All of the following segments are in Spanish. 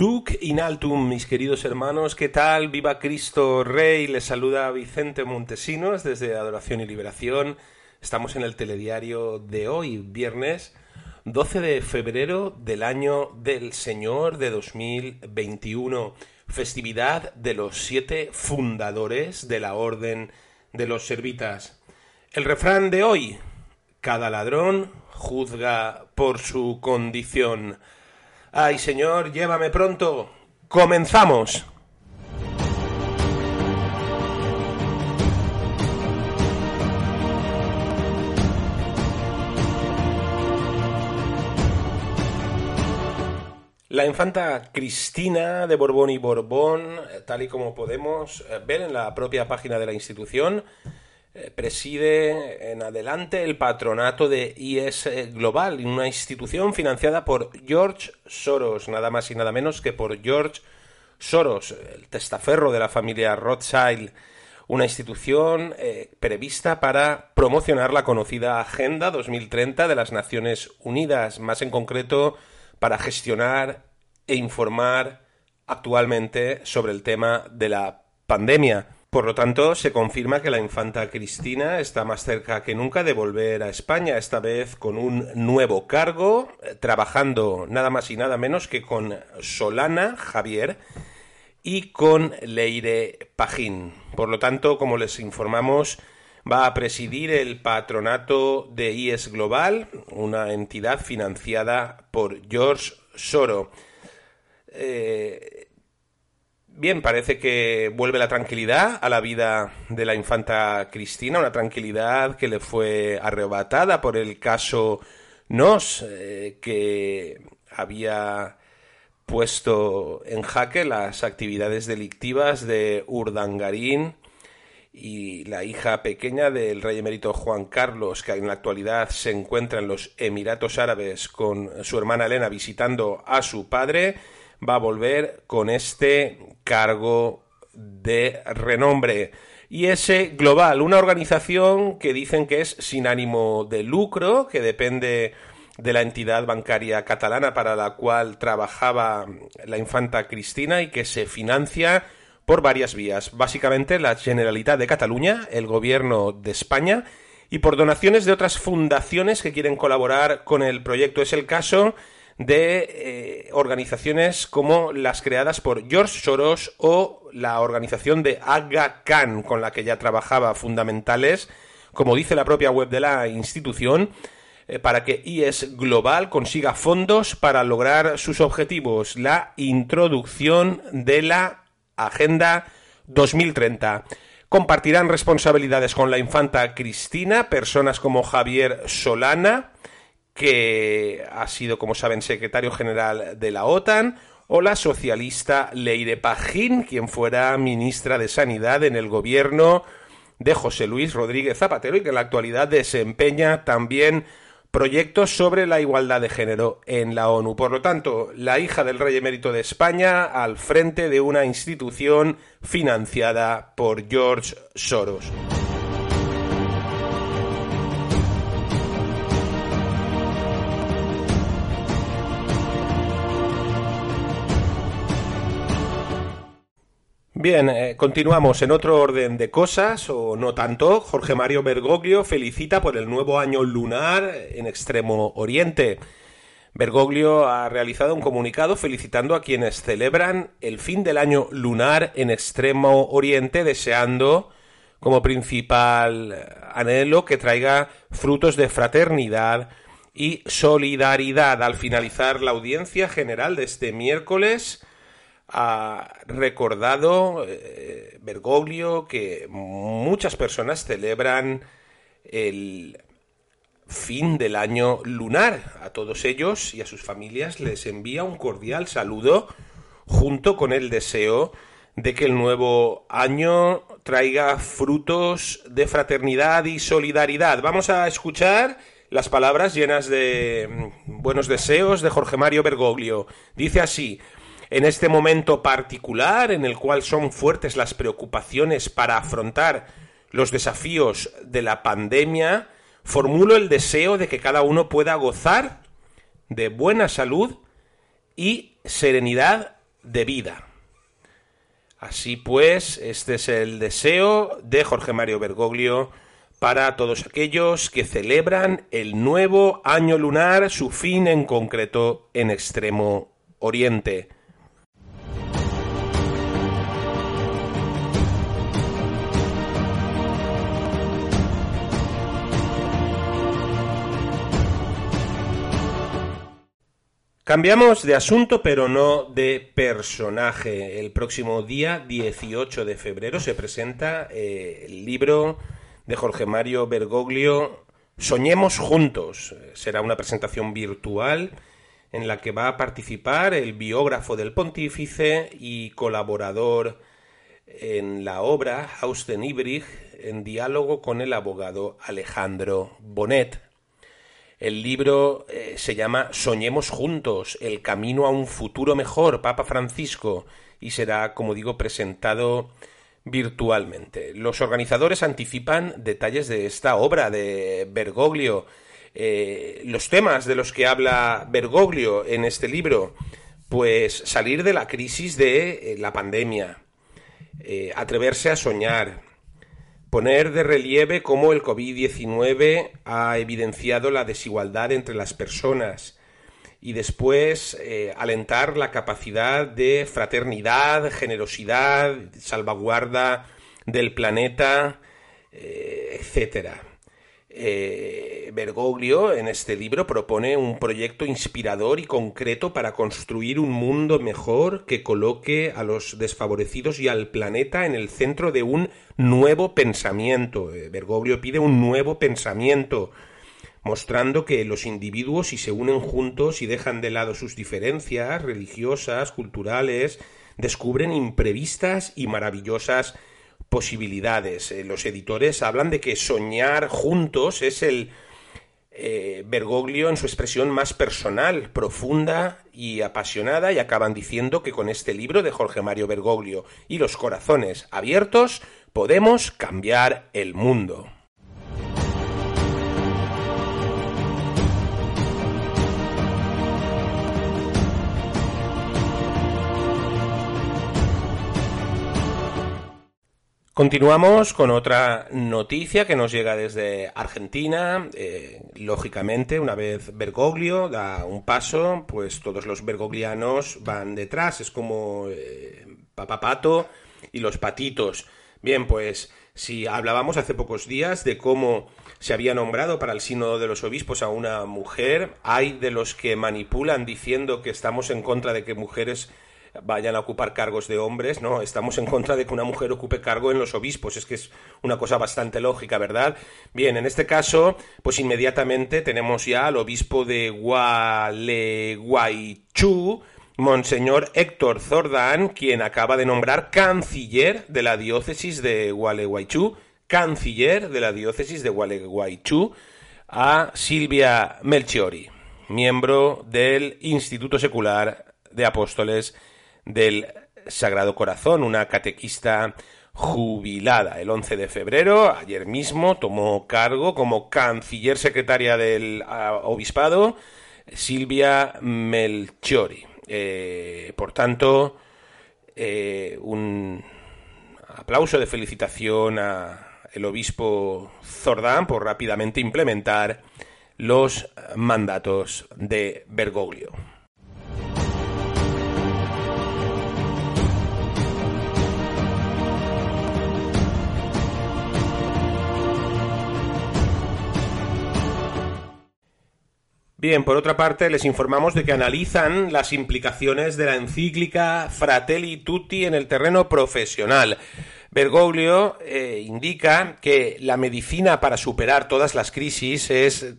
Tuc in altum, mis queridos hermanos, ¿qué tal? Viva Cristo Rey, les saluda Vicente Montesinos desde Adoración y Liberación. Estamos en el telediario de hoy, viernes 12 de febrero del año del Señor de 2021, festividad de los siete fundadores de la Orden de los Servitas. El refrán de hoy, cada ladrón juzga por su condición. Ay, Señor, llévame pronto. Comenzamos. La infanta Cristina de Borbón y Borbón, tal y como podemos ver en la propia página de la institución, eh, preside en adelante el patronato de IS Global, una institución financiada por George Soros, nada más y nada menos que por George Soros, el testaferro de la familia Rothschild, una institución eh, prevista para promocionar la conocida Agenda 2030 de las Naciones Unidas, más en concreto para gestionar e informar actualmente sobre el tema de la pandemia. Por lo tanto, se confirma que la infanta Cristina está más cerca que nunca de volver a España, esta vez con un nuevo cargo, eh, trabajando nada más y nada menos que con Solana Javier y con Leire Pajín. Por lo tanto, como les informamos, va a presidir el patronato de IES Global, una entidad financiada por George Soro. Eh, bien, parece que vuelve la tranquilidad a la vida de la infanta Cristina, una tranquilidad que le fue arrebatada por el caso Nos, eh, que había puesto en jaque las actividades delictivas de Urdangarín y la hija pequeña del rey emérito Juan Carlos, que en la actualidad se encuentra en los Emiratos Árabes con su hermana Elena visitando a su padre, va a volver con este cargo de renombre. Y ese Global, una organización que dicen que es sin ánimo de lucro, que depende de la entidad bancaria catalana para la cual trabajaba la infanta Cristina y que se financia por varias vías. Básicamente la Generalitat de Cataluña, el gobierno de España y por donaciones de otras fundaciones que quieren colaborar con el proyecto. Es el caso de eh, organizaciones como las creadas por George Soros o la organización de Aga Khan, con la que ya trabajaba fundamentales, como dice la propia web de la institución, eh, para que IES Global consiga fondos para lograr sus objetivos, la introducción de la Agenda 2030. Compartirán responsabilidades con la infanta Cristina, personas como Javier Solana, que ha sido, como saben, secretario general de la OTAN, o la socialista Leire Pajín, quien fuera ministra de Sanidad en el gobierno de José Luis Rodríguez Zapatero y que en la actualidad desempeña también proyectos sobre la igualdad de género en la ONU. Por lo tanto, la hija del rey emérito de España al frente de una institución financiada por George Soros. Bien, eh, continuamos en otro orden de cosas, o no tanto. Jorge Mario Bergoglio felicita por el nuevo año lunar en Extremo Oriente. Bergoglio ha realizado un comunicado felicitando a quienes celebran el fin del año lunar en Extremo Oriente, deseando como principal anhelo que traiga frutos de fraternidad y solidaridad. Al finalizar la audiencia general de este miércoles, ha recordado eh, Bergoglio que muchas personas celebran el fin del año lunar. A todos ellos y a sus familias les envía un cordial saludo junto con el deseo de que el nuevo año traiga frutos de fraternidad y solidaridad. Vamos a escuchar las palabras llenas de buenos deseos de Jorge Mario Bergoglio. Dice así, en este momento particular en el cual son fuertes las preocupaciones para afrontar los desafíos de la pandemia, formulo el deseo de que cada uno pueda gozar de buena salud y serenidad de vida. Así pues, este es el deseo de Jorge Mario Bergoglio para todos aquellos que celebran el nuevo año lunar, su fin en concreto en Extremo Oriente. Cambiamos de asunto, pero no de personaje. El próximo día 18 de febrero se presenta eh, el libro de Jorge Mario Bergoglio, Soñemos Juntos. Será una presentación virtual en la que va a participar el biógrafo del pontífice y colaborador en la obra, Hausten Ibrig, en diálogo con el abogado Alejandro Bonet. El libro eh, se llama Soñemos juntos, el camino a un futuro mejor, Papa Francisco, y será, como digo, presentado virtualmente. Los organizadores anticipan detalles de esta obra de Bergoglio, eh, los temas de los que habla Bergoglio en este libro, pues salir de la crisis de eh, la pandemia, atreverse a soñar, poner de relieve cómo el COVID-19 ha evidenciado la desigualdad entre las personas y después eh, alentar la capacidad de fraternidad, generosidad, salvaguarda del planeta, eh, etcétera. Eh, Bergoglio en este libro propone un proyecto inspirador y concreto para construir un mundo mejor que coloque a los desfavorecidos y al planeta en el centro de un nuevo pensamiento. Eh, Bergoglio pide un nuevo pensamiento, mostrando que los individuos si se unen juntos y dejan de lado sus diferencias religiosas, culturales, descubren imprevistas y maravillosas posibilidades. Eh, los editores hablan de que soñar juntos es el eh, Bergoglio en su expresión más personal, profunda y apasionada, y acaban diciendo que con este libro de Jorge Mario Bergoglio y los corazones abiertos podemos cambiar el mundo. Continuamos con otra noticia que nos llega desde Argentina. Eh, lógicamente, una vez Bergoglio da un paso, pues todos los bergoglianos van detrás. Es como eh, Papapato y los patitos. Bien, pues si hablábamos hace pocos días de cómo se había nombrado para el sínodo de los obispos a una mujer, hay de los que manipulan diciendo que estamos en contra de que mujeres vayan a ocupar cargos de hombres, ¿no? Estamos en contra de que una mujer ocupe cargo en los obispos, es que es una cosa bastante lógica, ¿verdad? Bien, en este caso, pues inmediatamente tenemos ya al obispo de Gualeguaychú, Monseñor Héctor Zordán, quien acaba de nombrar canciller de la diócesis de Gualeguaychú, canciller de la diócesis de Gualeguaychú, a Silvia Melchiori, miembro del Instituto Secular de Apóstoles del Sagrado Corazón, una catequista jubilada. El 11 de febrero, ayer mismo, tomó cargo como canciller secretaria del ah, obispado Silvia Melchiori. Eh, por tanto, eh, un aplauso de felicitación a el obispo Zordán por rápidamente implementar los mandatos de Bergoglio. Bien, por otra parte, les informamos de que analizan las implicaciones de la encíclica Fratelli Tutti en el terreno profesional. Bergoglio eh, indica que la medicina para superar todas las crisis es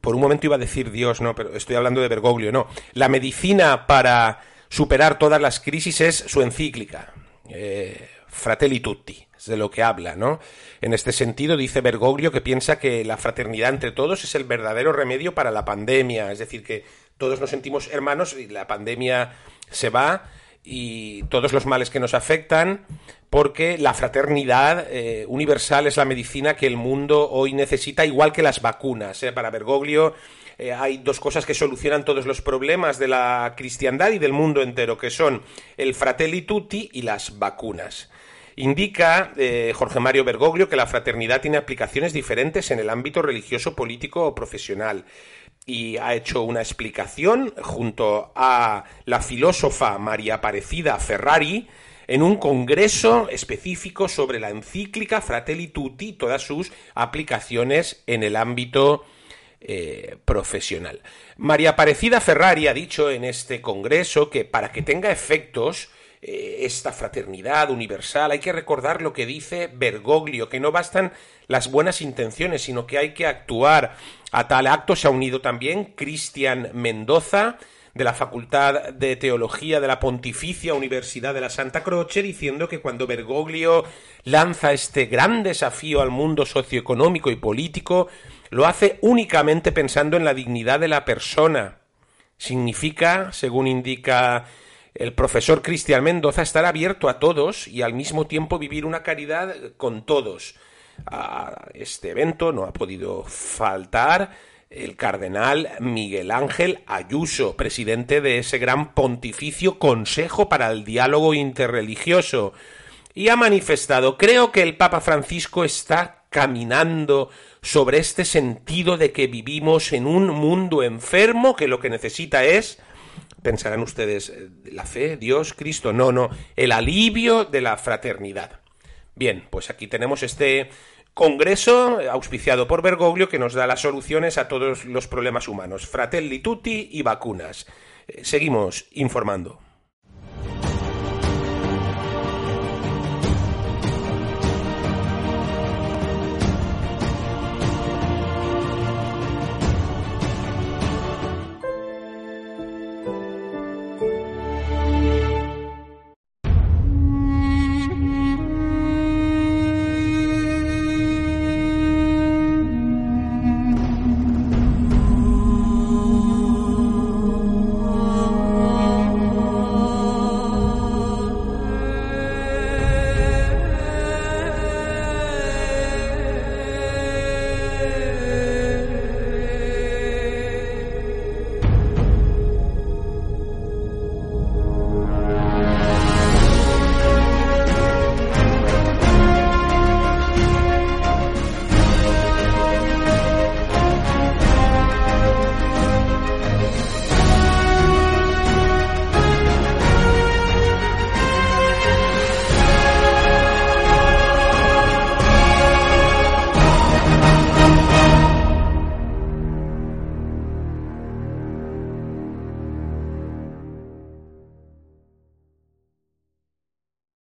por un momento iba a decir Dios, no, pero estoy hablando de Bergoglio, no. La medicina para superar todas las crisis es su encíclica, eh, Fratelli Tutti de lo que habla, ¿no? En este sentido, dice Bergoglio que piensa que la fraternidad entre todos es el verdadero remedio para la pandemia, es decir, que todos nos sentimos hermanos y la pandemia se va y todos los males que nos afectan, porque la fraternidad eh, universal es la medicina que el mundo hoy necesita, igual que las vacunas. ¿eh? Para Bergoglio, eh, hay dos cosas que solucionan todos los problemas de la cristiandad y del mundo entero, que son el fratelli tutti y las vacunas. Indica eh, Jorge Mario Bergoglio que la fraternidad tiene aplicaciones diferentes en el ámbito religioso, político o profesional y ha hecho una explicación junto a la filósofa María Aparecida Ferrari en un congreso específico sobre la encíclica Fratelli Tutti y todas sus aplicaciones en el ámbito eh, profesional. María Aparecida Ferrari ha dicho en este congreso que para que tenga efectos eh, esta fraternidad universal hay que recordar lo que dice Bergoglio, que no bastan las buenas intenciones, sino que hay que actuar. A tal acto se ha unido también Cristian Mendoza, de la Facultad de Teología de la Pontificia Universidad de la Santa Croce, diciendo que cuando Bergoglio lanza este gran desafío al mundo socioeconómico y político, lo hace únicamente pensando en la dignidad de la persona. Significa, según indica el profesor Cristian Mendoza, estar abierto a todos y al mismo tiempo vivir una caridad con todos. A este evento no ha podido faltar el cardenal Miguel Ángel Ayuso, presidente de ese gran pontificio Consejo para el Diálogo Interreligioso, y ha manifestado, creo que el Papa Francisco está caminando sobre este sentido de que vivimos en un mundo enfermo que lo que necesita es pensarán ustedes, eh, la fe, Dios, Cristo, no, no, el alivio de la fraternidad. Bien, pues aquí tenemos este congreso auspiciado por Bergoglio que nos da las soluciones a todos los problemas humanos. Fratelli tutti y vacunas. Eh, seguimos informando.